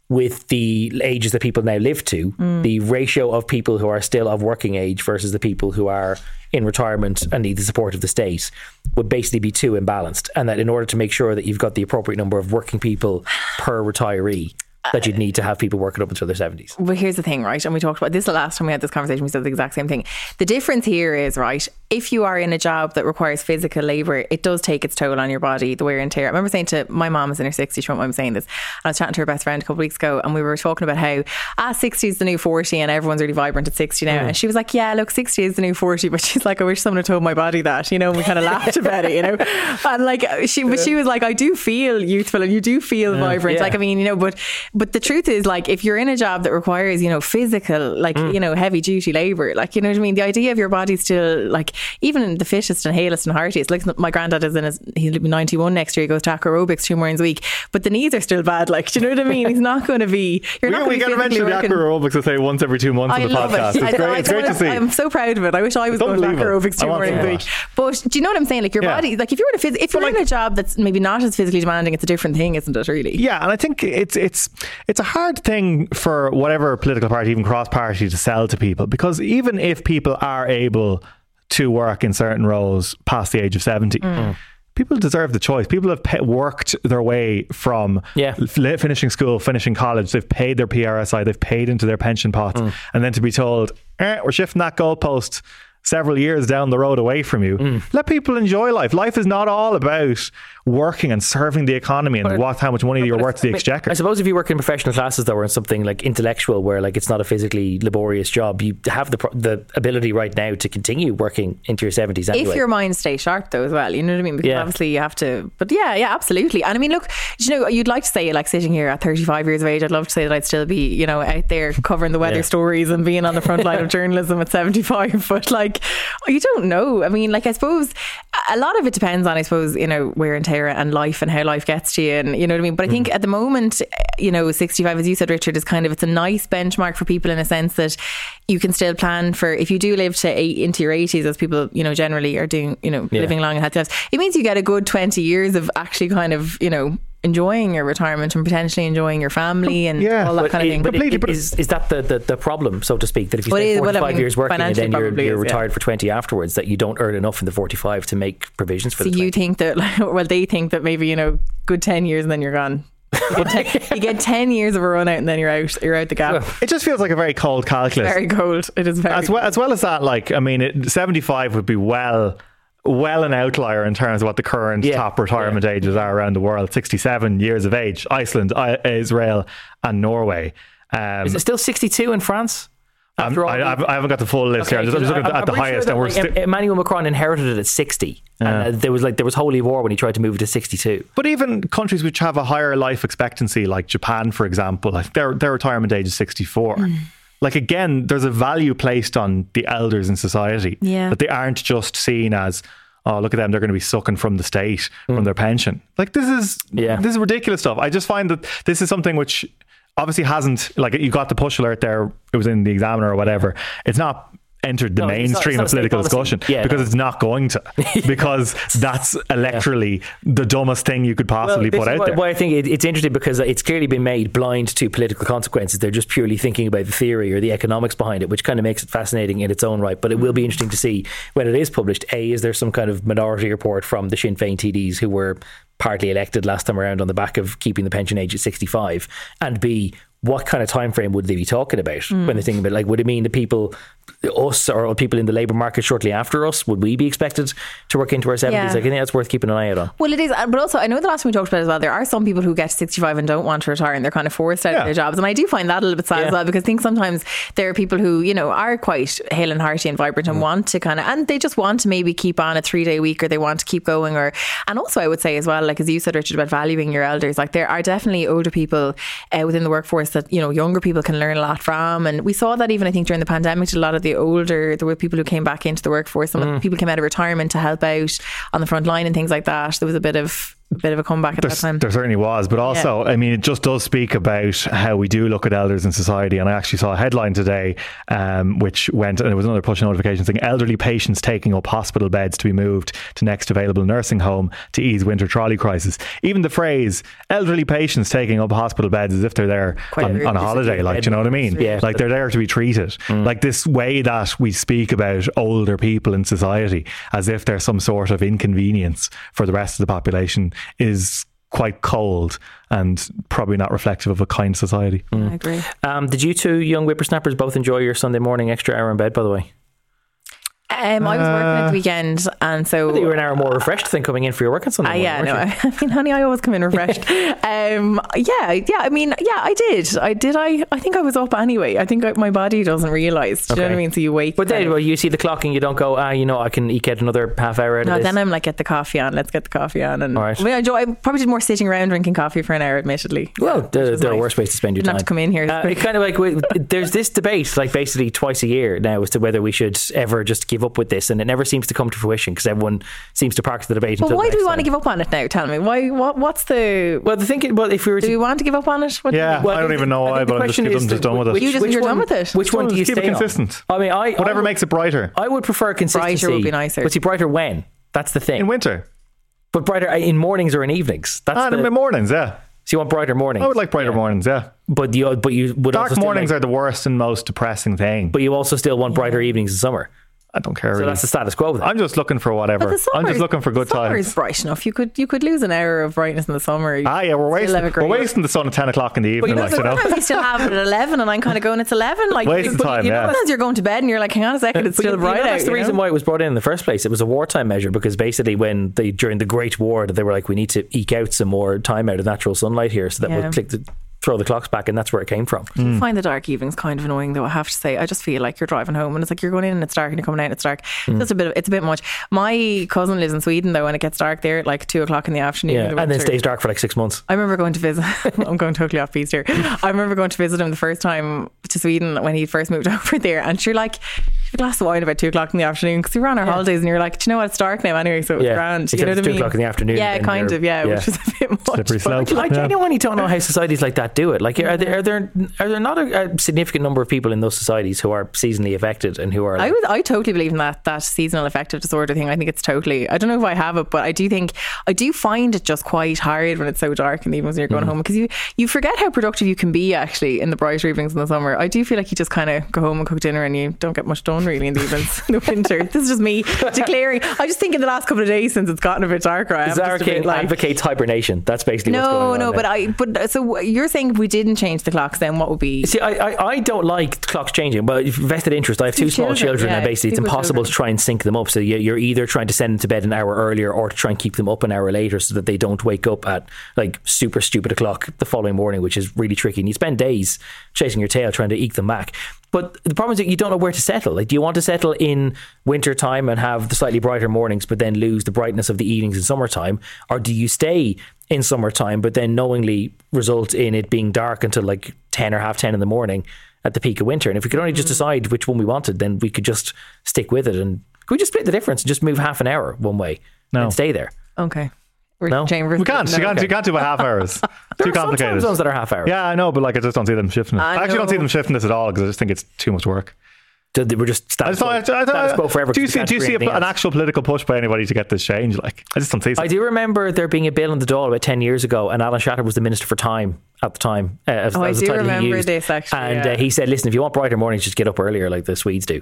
A: with the ages that people now live to,
D: Mm.
A: the ratio of people who are still of working age versus the people who are in retirement and need the support of the state would basically be too imbalanced. And that in order to make sure that you've got the appropriate number of working people per retiree, that you'd need to have people working up until their 70s.
D: But here's the thing, right? And we talked about this the last time we had this conversation. We said the exact same thing. The difference here is, right, if you are in a job that requires physical labour, it does take its toll on your body, the wear and tear. I remember saying to my mom is in her 60s, she won't mind saying this. And I was chatting to her best friend a couple of weeks ago, and we were talking about how, ah, 60 is the new 40, and everyone's really vibrant at 60 now. And she was like, yeah, look, 60 is the new 40, but she's like, I wish someone had told my body that, you know, and we kind of laughed about it, you know. And like, she, but she was like, I do feel youthful and you do feel vibrant.
A: Yeah.
D: Like, I mean, you know, but, but the truth is, like, if you're in a job that requires, you know, physical, like,
A: Mm.
D: you know, heavy duty labor, like, you know what I mean? The idea of your body still, like, even the fittest and halest and heartiest, like, my granddad is in his, he'll be 91 next year, he goes to aerobics two mornings a week, but the knees are still bad. Like, do you know what I mean? He's not going to be, you're not
C: we
D: going to be
C: the aerobics, I say, once every two months
D: I
C: on the
D: love
C: podcast.
D: it.
C: It's
D: I-
C: great,
D: I
C: it's great to see.
D: I'm so proud of it. I wish I was going to aerobics two mornings a week. But do you know what I'm saying? Like your
C: Yeah.
D: body, like if you were to phys- if you're in a job that's maybe not as physically demanding, it's a different thing, isn't it? Really?
C: Yeah, and I think it's it's it's a hard thing for whatever political party, even cross party, to sell to people because even if people are able to work in certain roles past the age of seventy. Mm. Mm. People deserve the choice. People have pa worked their way from
A: Yeah.
C: f- finishing school, finishing college. They've paid their PRSI, they've paid into their pension pots, mm. and then to be told, eh, "We're shifting that goalpost several years down the road away from you." Let people enjoy life. Life is not all about working and serving the economy and what how much money you're worth to the exchequer.
A: I suppose if you work in professional classes though, or in something like intellectual, where like it's not a physically laborious job, you have the the ability right now to continue working into your seventies anyway.
D: If your mind stays sharp, though, as well, you know what I mean? Because
A: Yeah.
D: obviously you have to. But yeah, yeah, absolutely. And I mean, look, you know, you'd like to say, like sitting here at 35 years of age, I'd love to say that I'd still be, you know, out there covering the weather
A: Yeah.
D: stories and being on the front line of journalism at 75. But like, you don't know. I mean, like, I suppose a lot of it depends on, I suppose, you know, wear and tear and life and how life gets to you, and you know what I mean. But I think mm. at the moment, you know, 65, as you said, Richard, is kind of it's a nice benchmark for people in a sense that you can still plan for if you do live to eight into your 80s, as people, you know, generally are doing, you know,
A: Yeah.
D: living long and healthy lives. It means you get a good 20 years of actually kind of, you know, enjoying your retirement and potentially enjoying your family and
C: Yeah.
D: all that
A: But
D: kind of thing.
A: but
C: Completely, but-
A: is, is that the, the, the problem, so to speak, that if you
D: Well,
A: spend
D: is- well, I
A: 45
D: mean,
A: years working and then you're, you're
D: is, yeah.
A: retired for 20 afterwards, that you don't earn enough in the 45 to make provisions for
D: So
A: the
D: you
A: 20?
D: think that, like, well, they think that maybe you know, good ten years and then you're gone. You get, ten, you get ten years of a run out and then you're out. You're out the gap.
C: It just feels like a very cold calculus.
D: Very cold. It is very.
C: as well as well as that, like I mean, it, seventy-five would be well, well an outlier in terms of what the current
A: Yeah,
C: top retirement ages are around the world. Sixty-seven years of age, Iceland, I, Israel, and Norway. Um,
A: Is it still 62 in France? All
C: I, I haven't got the full list here. I'm just, I'm just looking
A: I'm
C: at the highest,
A: sure that, like,
C: still.
A: Emmanuel Macron inherited it at 60. And uh, there was like there was holy war when he tried to move it to 62.
C: But even countries which have a higher life expectancy, like Japan, for example, like their their retirement age is sixty four.
D: Mm.
C: Like again, there's a value placed on the elders in society.
D: Yeah.
C: That they aren't just seen as, oh, look at them, they're going to be sucking from the state from mm. their pension. Like this is
A: Yeah.
C: this is ridiculous stuff. I just find that this is something which obviously hasn't like you got the push alert there. It was in the Examiner or whatever. It's not entered the
A: No,
C: mainstream
A: not
C: of political discussion
A: Yeah,
C: because
A: no.
C: it's not going to because that's electorally the dumbest thing you could possibly
A: this
C: put out
A: why,
C: there.
A: why I think it, it's interesting because it's clearly been made blind to political consequences. They're just purely thinking about the theory or the economics behind it, which kind of makes it fascinating in its own right. But it will be interesting to see when it is published. A, is there some kind of minority report from the Sinn Féin TDs who were partly elected last time around on the back of keeping the pension age at 65? And B, what kind of time frame would they be talking about when they're hmm. thinking about like would it mean the people us or people in the labour market shortly after us would we be expected to work into our 70s
D: Yeah.
A: like, I think that's worth keeping an eye out on
D: Well, it is, uh, but also I know the last time we talked about it as well. There are some people who get 65 and don't want to retire, and they're kind of forced out
C: Yeah.
D: of their jobs. And I do find that a little bit sad
A: Yeah.
D: as well because I think sometimes there are people who you know are quite hale and hearty and vibrant
A: Mm.
D: and want to kind of, and they just want to maybe keep on a three day week or they want to keep going. Or and also I would say as well, like as you said, Richard, about valuing your elders. Like there are definitely older people uh, within the workforce that you know younger people can learn a lot from, and we saw that even I think during the pandemic, a lot of the older there were people who came back into the workforce. Some
A: Mm.
D: people came out of retirement to help out on the front line and things like that. There was a bit of a bit of a comeback at that time.
C: There certainly was, but also, I mean, it just does speak about how we do look at elders in society. And I actually saw a headline today, um, which went, and it was another push notification saying elderly patients taking up hospital beds to be moved to next available nursing home to ease winter trolley crisis. Even the phrase elderly patients taking up hospital beds as if they're there
A: Quite
C: on,
A: a-
C: on a holiday, like, do you know what I mean?
A: Yeah.
C: Like they're there to be treated. Like this way that we speak about older people in society as if they're some sort of inconvenience for the rest of the population is quite cold and probably not reflective of a kind society.
D: I agree.
A: Um, did you two young whippersnappers both enjoy your Sunday morning extra hour in bed, by the way?
D: Um, I was working at the weekend, and so
A: you were an hour more refreshed than coming in for your work on Sunday
D: Uh, yeah, no? I mean, honey, I always come in refreshed. um, yeah, yeah. I mean, yeah, I did. I did. I, I think I was up anyway. I think I, my body doesn't realize. Do you know what I mean? So you wake.
A: But then, well, you see the clock and you don't go, ah, you know, I can out another half hour out
D: no,
A: of this.
D: then I'm like, get the coffee on. Let's get the coffee on. And
A: All right.
D: I, mean, I, enjoy, I probably did more sitting around drinking coffee for an hour, admittedly.
A: well, there,
D: was
A: there are worse ways to spend your
D: Didn't
A: time.
D: to come in here.
A: Uh, it kind of like there's this debate, like basically twice a year now, as to whether we should ever just give up with this, and it never seems to come to fruition because everyone seems to park the debate.
D: But
A: until
D: why
A: the
D: do we
A: next
D: want to give up on it now? Tell me why. What, what's the?
A: Well, the thing, well, if we were
D: do we want to give up on it? What do
C: Yeah,
D: think?
A: Well,
C: I don't even know why,
A: the
C: but I'm just,
A: question
C: I'm
A: is
C: just done with it.
D: You just
A: which
D: you're
A: one,
D: done with it.
A: Which one
C: Just
A: do you
C: keep it
A: stay on?
C: consistent.
A: I mean, I
C: Whatever
A: I,
C: makes it brighter.
A: I would prefer consistency.
D: would be nicer.
A: But see, brighter when? That's the thing.
C: In winter.
A: but brighter uh, in mornings or in evenings. That's
C: Ah,
A: the,
C: in the mornings, yeah.
A: so you want brighter mornings.
C: I would like brighter mornings, yeah.
A: but you but you would
C: Dark
A: still
C: mornings
A: like-
C: are the worst and most depressing thing.
A: but you also still want brighter evenings in summer.
C: I don't care.
A: So
C: really.
A: that's the status quo. Then.
C: I'm just looking for whatever.
D: But the
C: I'm
D: summer
C: just looking for good
D: summer
C: times.
D: is bright enough. You could you could lose an hour of brightness in the summer.
C: Ah, yeah, we're wasting, we're wasting the sun at 10 o'clock in the evening.
A: you know,
C: like, you know?
D: Sometimes you still have it at 11 and I'm kind of going, it's 11. Like,
C: Wasting
D: but
C: time,
D: you know,
C: yeah.
D: sometimes you're going to bed and you're like, hang on a second, it's
A: But
D: still
A: you- you
D: bright
A: know,
D: out.
A: That's the reason
D: know?
A: why it was brought in in the first place. It was a wartime measure because basically, when they during the Great War, they were like, we need to eke out some more time out of natural sunlight here, so that
D: Yeah.
A: we'll click the, throw the clocks back, and that's where it came from.
D: I find the dark evenings kind of annoying, though. I have to say, I just feel like you're driving home and it's like you're going in and it's dark and you're coming out and it's dark.
A: Mm.
D: It's a bit. Of, it's a bit much. My cousin lives in Sweden though, and it gets dark there at like two o'clock in the afternoon.
A: Yeah,
D: the
A: and then stays dark for like six months.
D: I remember going to visit. I'm going totally off piece here. I remember going to visit him the first time to Sweden when he first moved over there, and sure, like a glass of wine about two o'clock in the afternoon because we were on our holidays, and you're like, do you know what? It's dark now anyway, so it was
A: Yeah.
D: grand.
A: Except
D: you know
A: it's
D: what I
A: two
D: mean?
A: o'clock in the afternoon,
D: Yeah, kind of. Yeah,
A: yeah.
D: which was a bit much.
C: Slippery
D: but-
C: slope.
A: Like, I
C: Yeah.
A: genuinely don't know how societies like that do it. Like, are there are there are there not a, a significant number of people in those societies who are seasonally affected and who are?
D: I
A: Like,
D: would, I totally believe in that that seasonal affective disorder thing. I think it's totally. I don't know if I have it, but I do think I do find it just quite hard when it's so dark and even when you're going mm-hmm. home because you you forget how productive you can be actually in the brighter evenings in the summer. I do feel like you just kind of go home and cook dinner and you don't get much done really in the evenings in the winter. This is just me declaring. I just think in the last couple of days since it's gotten a bit darker, I
A: Zara
D: just a bit
A: King
D: like.
A: advocates hibernation. That's basically what's going
D: No,
A: on
D: no,
A: there.
D: but I, but so you're saying if we didn't change the clocks, then what would be?
A: See, I, I, I don't like clocks changing, but vested interest. I have two
D: Two
A: small
D: children,
A: children, and basically it's impossible
D: children.
A: to try and sync them up. So you're either trying to send them to bed an hour earlier or to try and keep them up an hour later so that they don't wake up at like super stupid o'clock the following morning, which is really tricky. And you spend days chasing your tail trying to eke them back. But the problem is that you don't know where to settle. Like, do you want to settle in winter time and have the slightly brighter mornings, but then lose the brightness of the evenings in summertime, or do you stay in summertime, but then knowingly result in it being dark until like ten or half ten in the morning at the peak of winter? And if we could only
D: Mm.
A: just decide which one we wanted, then we could just stick with it. And could we just split the difference and just move half an hour one way
C: No.
A: and stay there?
D: Okay, We're
A: No.
D: Chambers.
C: We can't.
D: No,
C: you can't.
D: okay.
C: You can't do by half hours.
A: There
C: Too
A: are some time zones that are half hour.
C: Yeah, I know, but like I just don't see them shifting.
D: I
C: I, actually don't see them shifting this at all because I just think it's too much work.
A: So they were just
C: I
A: status
C: just thought,
A: quo,
C: I, I,
A: status quo forever.
C: Do you
A: 'cause we
C: see? Do you see a, an actual political push by anybody to get this change? Like I just don't see.
A: I do remember there being a bill in the Dáil about 10 years ago, and Alan Shatter was the Minister for Time at the time. Uh, as,
D: Oh, I
A: as the
D: do
A: title
D: remember
A: used.
D: this, actually,
A: And
D: yeah.
A: uh, he said, listen, if you want brighter mornings, just get up earlier like the Swedes do.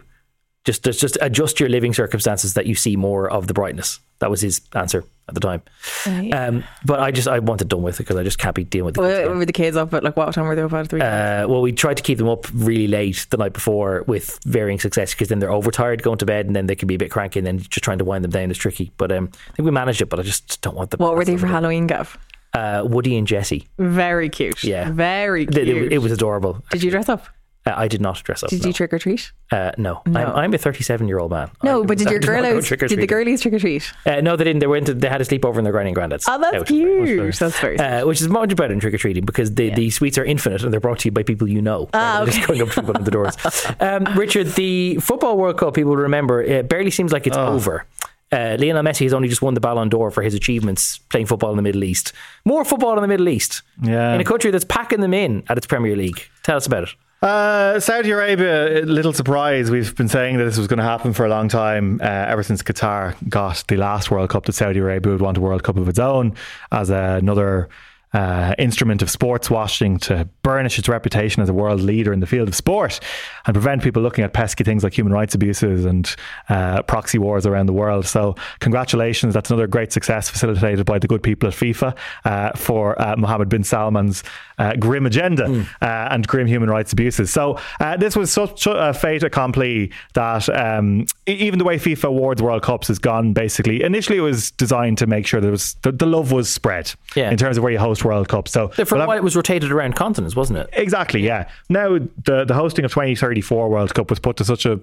A: Just, just, just adjust your living circumstances that you see more of the brightness. That was his answer at the time. Um, but I just, I wanted done with it because I just can't be dealing with the kids
D: Were,
A: again.
D: were the kids up at like what time were they up at weekend?
A: Uh, well, we tried to keep them up really late the night before with varying success because then they're overtired going to bed and then they can be a bit cranky and then just trying to wind them down is tricky. But um, I think we managed it, but I just don't want them.
D: what were they for Halloween, Gav?
A: Uh, Woody and Jesse.
D: Very cute.
A: Yeah.
D: Very cute.
A: it- it was adorable.
D: Did you dress up?
A: Uh, I did not dress up.
D: Did
A: no.
D: you trick or treat?
A: Uh, no.
D: No.
A: I'm, I'm a 37 year old man.
D: No,
A: I-
D: but did
A: I
D: your
A: not go
D: girlies? Did the
A: trick-or-treating.
D: girlies trick or treat?
A: Uh, no, they didn't. They went. To, they had a sleepover in their granny and granddad's.
D: Oh, that's
A: out.
D: cute. That's very.
A: Uh, which is much better than trick or treating because the, the sweets are infinite and they're brought to you by people you know.
D: Ah,
A: rather than Just going up to people at the doors. Um, Richard, the football World Cup, people will remember, it barely seems like it's
C: Oh.
A: over. Uh, Lionel Messi has only just won the Ballon d'Or for his achievements playing football in the Middle East. More football in the Middle East.
C: Yeah.
A: In a country that's packing them in at its Premier League. Tell us about it.
C: Uh, Saudi Arabia, little surprise. We've been saying that this was going to happen for a long time, uh, ever since Qatar got the last World Cup that Saudi Arabia would want a World Cup of its own as another uh, instrument of sports washing to burnish its reputation as a world leader in the field of sport and prevent people looking at pesky things like human rights abuses and uh, proxy wars around the world. So, congratulations. That's another great success facilitated by the good people at FIFA uh, for uh, Mohammed bin Salman's uh, grim agenda uh, and grim human rights abuses. So, uh, this was such a fait accompli that um, even the way FIFA awards World Cups has gone basically, initially it was designed to make sure there was the, the love was spread
A: Yeah.
C: in terms of where you host World Cups. So,
A: For a while, it was rotated around continents, wasn't it?
C: Exactly, yeah. Now the the hosting of 2034 World Cup was put to such a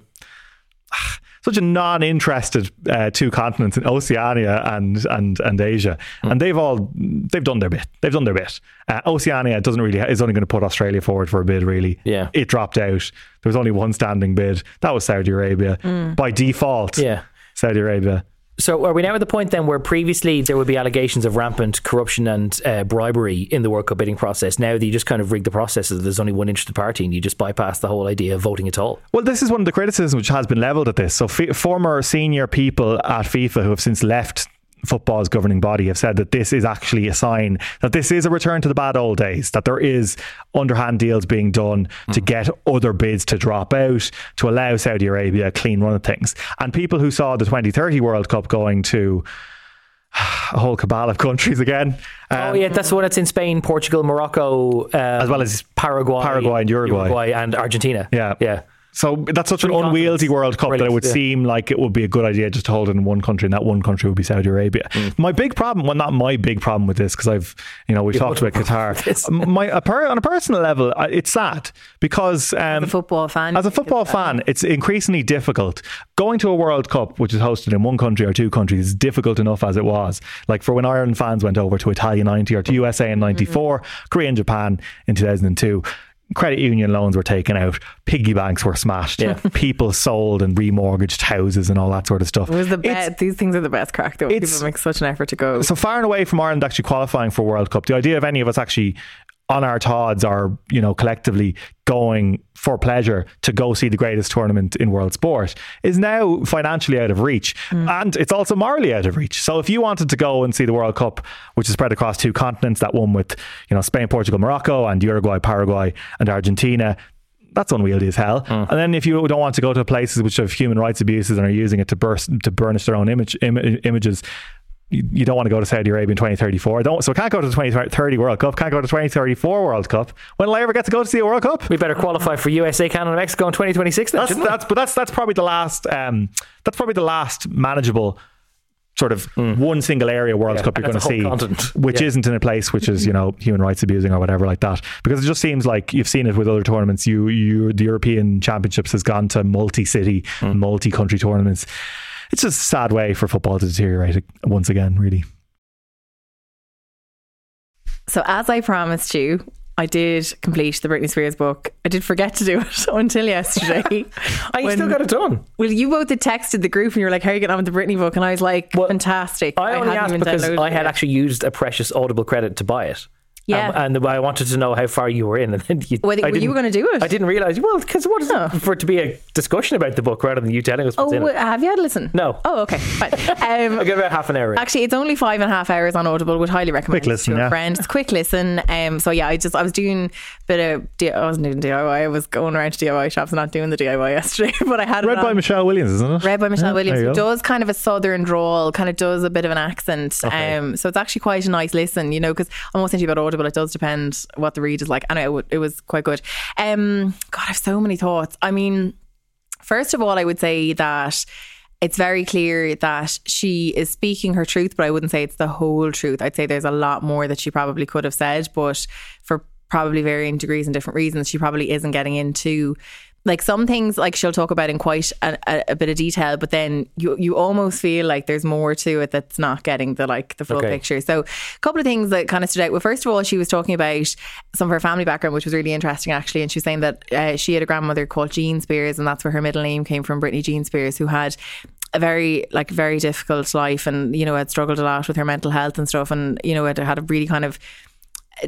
C: such a non-interested uh, two continents in Oceania and and and Asia,
A: Hmm.
C: and they've all they've done their bit. They've done their bit. Uh, Oceania doesn't really is only going to put Australia forward for a bid. Really,
A: Yeah.
C: It dropped out. There was only one standing bid. That was Saudi Arabia by default.
A: Yeah.
C: Saudi Arabia.
A: So are we now at the point then where previously there would be allegations of rampant corruption and uh, bribery in the World Cup bidding process? Now that you just kind of rig the process, that there's only one interested party, and you just bypass the whole idea of voting at all.
C: Well, this is one of the criticisms which has been levelled at this. So, f- former senior people at FIFA who have since left football's governing body have said that this is actually a sign that this is a return to the bad old days, that there is underhand deals being done to get other bids to drop out, to allow Saudi Arabia a clean run of things. And people who saw the 2030 World Cup going to a whole cabal of countries again.
A: oh yeah, that's the one that's in Spain, Portugal, Morocco, um,
C: As well as
A: Paraguay,
C: Paraguay and Uruguay.
A: Uruguay and Argentina.
C: Yeah.
A: yeah.
C: So that's such an unwieldy. World Cup that it would
A: yeah.
C: seem like it would be a good idea just to hold it in one country, and that one country would be Saudi Arabia.
A: Mm.
C: My big problem, well, not my big problem with this, because I've, you know, we've talked about Qatar. my a per, on a personal level, it's sad because um,
D: a football fan,
C: as a football fan, it's increasingly difficult. Going to a World Cup, which is hosted in one country or two countries, is difficult enough as it was. Like for when Ireland fans went over to Italia 90 or to USA in 94, Korea and Japan in 2002. Credit union loans were taken out, piggy banks were smashed, yeah. people sold and remortgaged houses and all that sort of stuff.
D: It was the
C: It's-
D: best. These things are the best crack, though.
C: it's-
D: People make such an effort to go.
C: so far and away from Ireland actually qualifying for World Cup, the idea of any of us actually on our tods are, you know collectively going for pleasure to go see the greatest tournament in world sport is now financially out of reach. Hmm. And it's also morally out of reach. So if you wanted to go and see the world cup which is spread across two continents that one with you know Spain Portugal Morocco and Uruguay Paraguay and Argentina that's unwieldy as hell. Hmm. And then if you don't want to go to places which have human rights abuses and are using it to burst to burnish their own image Im- images, you, you don't want to go to Saudi Arabia in 2034. Don't so can't go to the 2030 World Cup. Can't go to 2034 World Cup. When will I ever get to go to see a World Cup?
A: We better qualify for USA, Canada, Mexico in 2026. Then,
C: That's that's but that's that's probably the last um that's probably the last manageable sort of one single area World.
A: Yeah,
C: Cup you're going to see,
A: continent.
C: which
A: Yeah.
C: isn't in a place which is you know human rights abusing or whatever like that. Because it just seems like you've seen it with other tournaments. You you the European Championships has gone to multi-city,
A: Hmm.
C: multi-country tournaments. It's just a sad way for football to deteriorate once again. Really,
D: So, as I promised you, I did complete the Britney Spears book. I did forget to do it until yesterday.
A: I
D: When-
A: still got it done.
D: Well, you both had texted the group and you were like, "How are you getting on with the Britney book?" And I was like,
A: Well,
D: "Fantastic!"
A: I only
D: hadn't
A: asked because I had
D: yet.
A: actually used a precious Audible credit to buy it.
D: Yeah.
A: Um, and I wanted to know how far you were in, and then you,
D: Whether-
A: I
D: were you
A: didn't-
D: gonna do it?
A: I didn't realize. Well, because what is
D: Oh.
A: it for it to be a discussion about the book rather than you telling us what's
D: Oh,
A: in it?
D: have you had a listen?
A: No.
D: Oh, okay. Fine. Um,
A: I give it about half an hour. in.
D: Actually, it's only five and a half hours on Audible. Would highly recommend
C: Quick
D: it
C: listen,
D: to a
C: yeah.
D: friend. It's a quick listen. Um, so yeah, I just I was doing a bit of D- I wasn't doing DIY. I was going around to DIY shops, not doing the DIY yesterday. But I had
C: read
D: it
C: by. Michelle Williams, isn't it?
D: Read by Michelle
C: Yeah,
D: Williams,
C: there you
D: who does kind of a southern drawl, kind of does a bit of an accent.
A: Okay.
D: Um, so it's actually quite a nice listen, you know, because I'm always thinking about Audible. But it does depend what the read is like. And it, it was quite good. Um, God, I have so many thoughts. I mean, first of all, I would say that it's very clear that she is speaking her truth, but I wouldn't say it's the whole truth. I'd say there's a lot more that she probably could have said, but for probably varying degrees and different reasons, she probably isn't getting into like some things like she'll talk about in quite a, a, a bit of detail but then you you almost feel like there's more to it that's not getting the like the full
A: Okay.
D: picture so a couple of things that kind of stood out well first of all she was talking about some of her family background which was really interesting actually and she was saying that uh, she had a grandmother called Jean Spears and that's where her middle name came from Britney Jean Spears who had a very like very difficult life and you know had struggled a lot with her mental health and stuff and you know had had a really kind of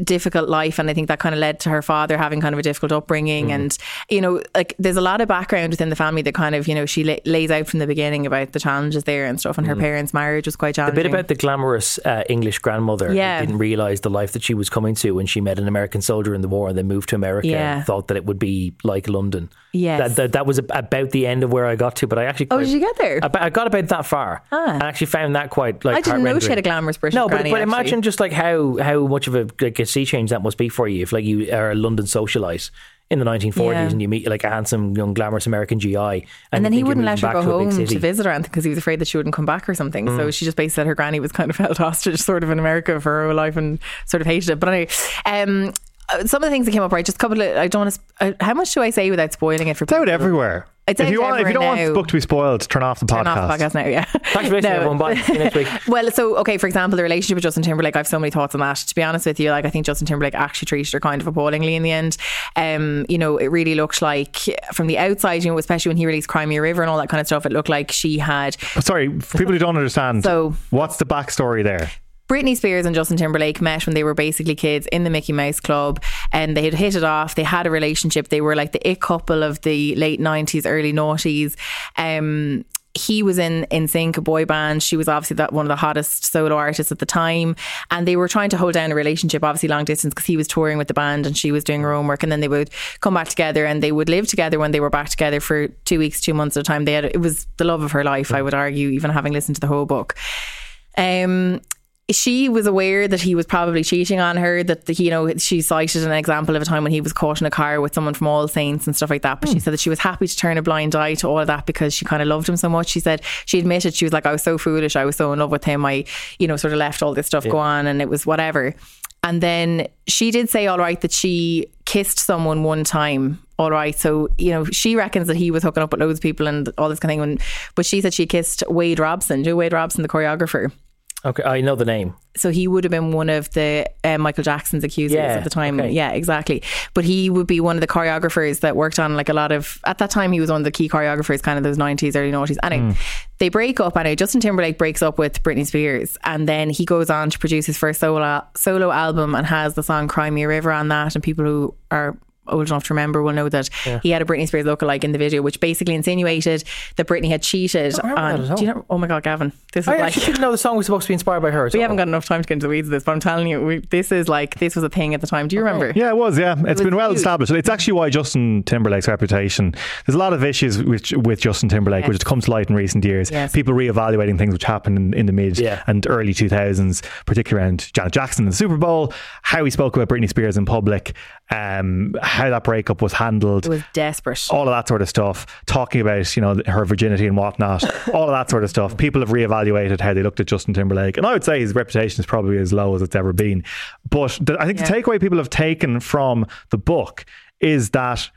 D: difficult life and I think that kind of led to her father having kind of a difficult upbringing
A: Mm.
D: and you know like there's a lot of background within the family that kind of you know she la- lays out from the beginning about the challenges there and stuff and her parents marriage was quite
A: challenging The
D: challenging
A: bit about the glamorous uh, English grandmother
D: Yeah.
A: who didn't realise the life that she was coming to when she met an American soldier in the war and then moved to America
D: Yeah.
A: and thought that it would be like London.
D: yeah
A: That, that, that was about the end of where I got to, but I actually.
D: Oh, did you get there?
A: About, I got about that far.
D: Ah.
A: I actually found that quite like
D: I didn't know she had a glamorous British
A: No, but, but imagine just like how how much of a like a sea change that must be for you if like you are a London socialite in the 1940s
D: Yeah.
A: and you meet like a handsome young glamorous American GI and,
D: and then he wouldn't let her go
A: back to
D: home to visit her because he was afraid that she wouldn't come back or something.
A: Mm.
D: So she just basically said her granny was kind of held hostage, sort of in America for her whole life, and sort of hated it. But anyway, um, uh, some of the things that came up right, just a couple of. I don't want to. Uh, how much do I say without spoiling it for
C: It's out everywhere.
D: It's
C: if you want, if you don't
D: everywhere
C: want the book to be spoiled, turn off the
D: Turn
C: podcast.
D: off the podcast now, yeah.
A: Thanks for listening, everyone. Bye. See you next week.
D: Well, so okay, for example, the relationship with Justin Timberlake, I have so many thoughts on that. To be honest with you, like I think Justin Timberlake actually treated her kind of appallingly in the end. Um, you know, it really looked like from the outside, you know, especially when he released Cry Me a River and all that kind of stuff, it looked like she had
C: Sorry, people who don't understand.
D: So-
C: what's the backstory there?
D: Britney Spears and Justin Timberlake met when they were basically kids in the Mickey Mouse Club and they had hit it off. They had a relationship. They were like the it couple of the late 90s, early noughties. Um, he was in NSYNC a boy band she was obviously that one of the hottest solo artists at the time and they were trying to hold down a relationship obviously long distance because he was touring with the band and she was doing her own work and then they would come back together and they would live together when they were back together for two weeks two months at a time they had it was the love of her life I would argue even having listened to the whole book um she was aware that he was probably cheating on her. That the, you know she cited an example of a time when he was caught in a car with someone from All Saints and stuff like that. But she hmm. said that she was happy to turn a blind eye to all of that because she kind of loved him so much. She said she admitted she was like, I was so foolish. I was so in love with him. I you know sort of left all this stuff go on, and it was whatever. And then she did say, all right, that she kissed someone one time. All right. So, you know, she reckons that he was hooking up with loads of people and all this kind of thing. But she said she kissed Wade Robson, Joe Wade Robson, the choreographer.
A: Okay, I know the name.
D: So he would have been one of the uh, Michael Jackson's accusers
A: Yeah,
D: at the time.
A: okay.
D: Yeah, exactly. But he would be one of the choreographers that worked on like a lot of. At that time, he was one of the key choreographers, kind of those nineties, early noughties. Anyway, they break up. Anyway, Justin Timberlake breaks up with Britney Spears, and then he goes on to produce his first solo solo album and has the song "Cry Me a River" on that. And people who are old enough to remember will know that he had a Britney Spears lookalike in the video, which basically insinuated that Britney had cheated
A: oh,
D: on.
A: that.
D: Do you know? Oh my god, Gavan, this is
A: I
D: like.
A: actually didn't know the song was supposed to be inspired by her. as
D: We
A: well.
D: haven't got enough time to get into the weeds of this, but I'm telling you, we, this is like this was a thing at the time. Do you remember?
C: Yeah, it was. Yeah, it's
D: was
C: been well
D: huge.
C: established. It's actually why Justin Timberlake's reputation. There's a lot of issues with with Justin Timberlake,
D: Yes.
C: which has come to light in recent years.
D: Yes.
C: People reevaluating things which happened in, in the mid
A: Yeah.
C: and early 2000s, particularly around Janet Jackson and the Super Bowl, how he spoke about Britney Spears in public, um, how that breakup was handled.
D: It was desperate.
C: all of that sort of stuff, talking about you know her virginity and whatnot, all of that sort of stuff. People have reevaluated how they looked at Justin Timberlake, and I would say his reputation is probably as low as it's ever been. But the, I think the takeaway people have taken from the book is that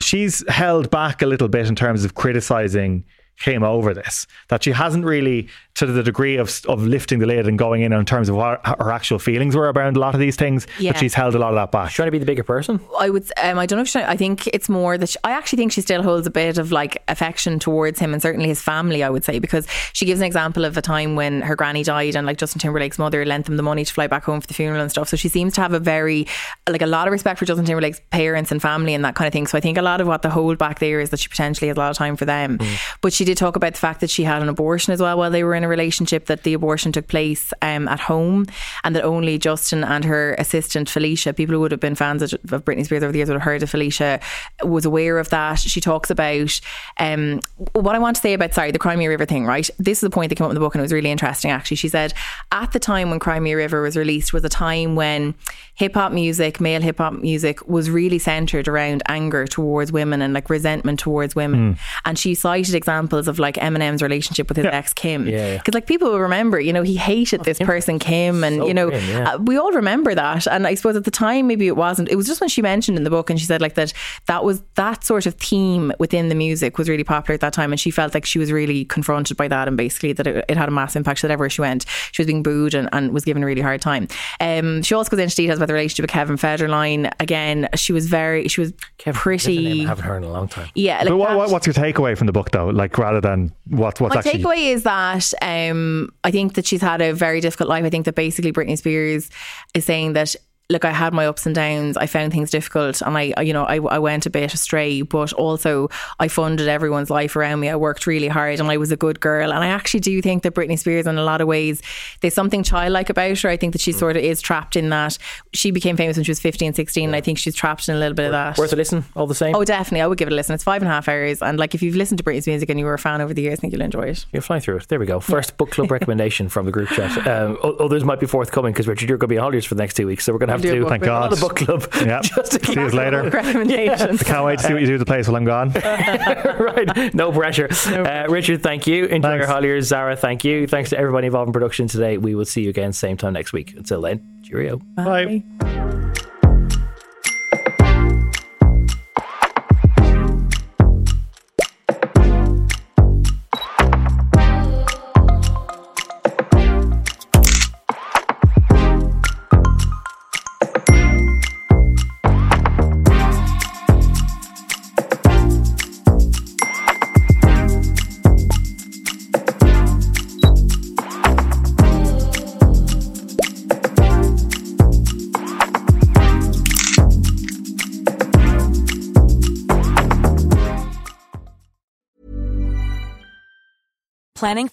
C: she's held back a little bit in terms of criticizing him over this. That she hasn't really, to the degree of of lifting the lid and going in in terms of what her actual feelings were around a lot of these things.
D: Yeah.
C: That she's held a lot of that back.
A: she's trying to be the bigger person.
D: I would. Um, I don't know if she, I think it's more that she, I actually think she still holds a bit of like affection towards him and certainly his family. I would say because she gives an example of a time when her granny died and like Justin Timberlake's mother lent them the money to fly back home for the funeral and stuff. So she seems to have a very like a lot of respect for Justin Timberlake's parents and family and that kind of thing. So I think a lot of what the hold back there is that she potentially has a lot of time for them. But she did talk about the fact that she had an abortion as well while they were in a relationship. That the abortion took place um, at home and that only Justin and her assistant Felicia, people who would have been fans of, of Britney Spears over the years would have heard of Felicia, was aware of that. She talks about um, what I want to say about sorry the Cry Me a River thing. Right, this is the point that came up in the book and it was really interesting. Actually, she said at the time when Cry Me a River was released was a time when hip hop music, male hip hop music, was really centered around anger towards women and like resentment towards women. And she cited examples of like Eminem's relationship with his ex Kim.
A: Yeah, yeah.
D: Because like people will remember, you know, he hated this person Kim, and
A: So
D: you know,
A: grim, yeah.
D: uh, we all remember that. And I suppose at the time maybe it wasn't. It was just when she mentioned in the book, and she said like that that was that sort of theme within the music was really popular at that time, and she felt like she was really confronted by that, and basically that it, it had a mass impact. So wherever she went, she was being booed and, and was given a really hard time. Um, she also goes into details about the relationship with Kevin Federline. Again, she was very, she was
A: Kevin,
D: pretty.
A: that's a name I haven't heard in a long time.
D: Yeah, like
C: But what,
D: that-
C: what, what's your takeaway from the book, though? Like, rather than what, what's
D: my
C: actually
D: takeaway is that um, I think that she's had a very difficult life. I think that basically Britney Spears is saying that. Look, I had my ups and downs. I found things difficult, and I, you know, I, I went a bit astray. But also, I funded everyone's life around me. I worked really hard, and I was a good girl. And I actually do think that Britney Spears, in a lot of ways, there's something childlike about her. I think that she sort of is trapped in that. She became famous when she was 15, 16, and I think she's trapped in a little bit of that.
A: Worth a listen, all the same.
D: Oh, definitely. I would give it a listen. It's five and a half hours, and like if you've listened to Britney's music and you were a fan over the years, I think you'll enjoy it.
A: You'll fly through it. There we go. First book club recommendation from the group chat. Um, others might be forthcoming because Richard, you're going to be on holidays for the next two weeks, so we're going to have
D: do
A: to do
D: book
C: Thank God.
A: another book club.
C: Yeah.
A: just to
C: See you later.
D: Recommendations.
C: Can't wait to see what you do at the place while I'm gone.
A: right. No pressure. Uh, Richard, thank you. Enjoy
C: Thanks.
A: your holidays. Zara, thank you. Thanks to everybody involved in production today. We will see you again same time next week. Until then, cheerio.
C: Bye.
G: Planning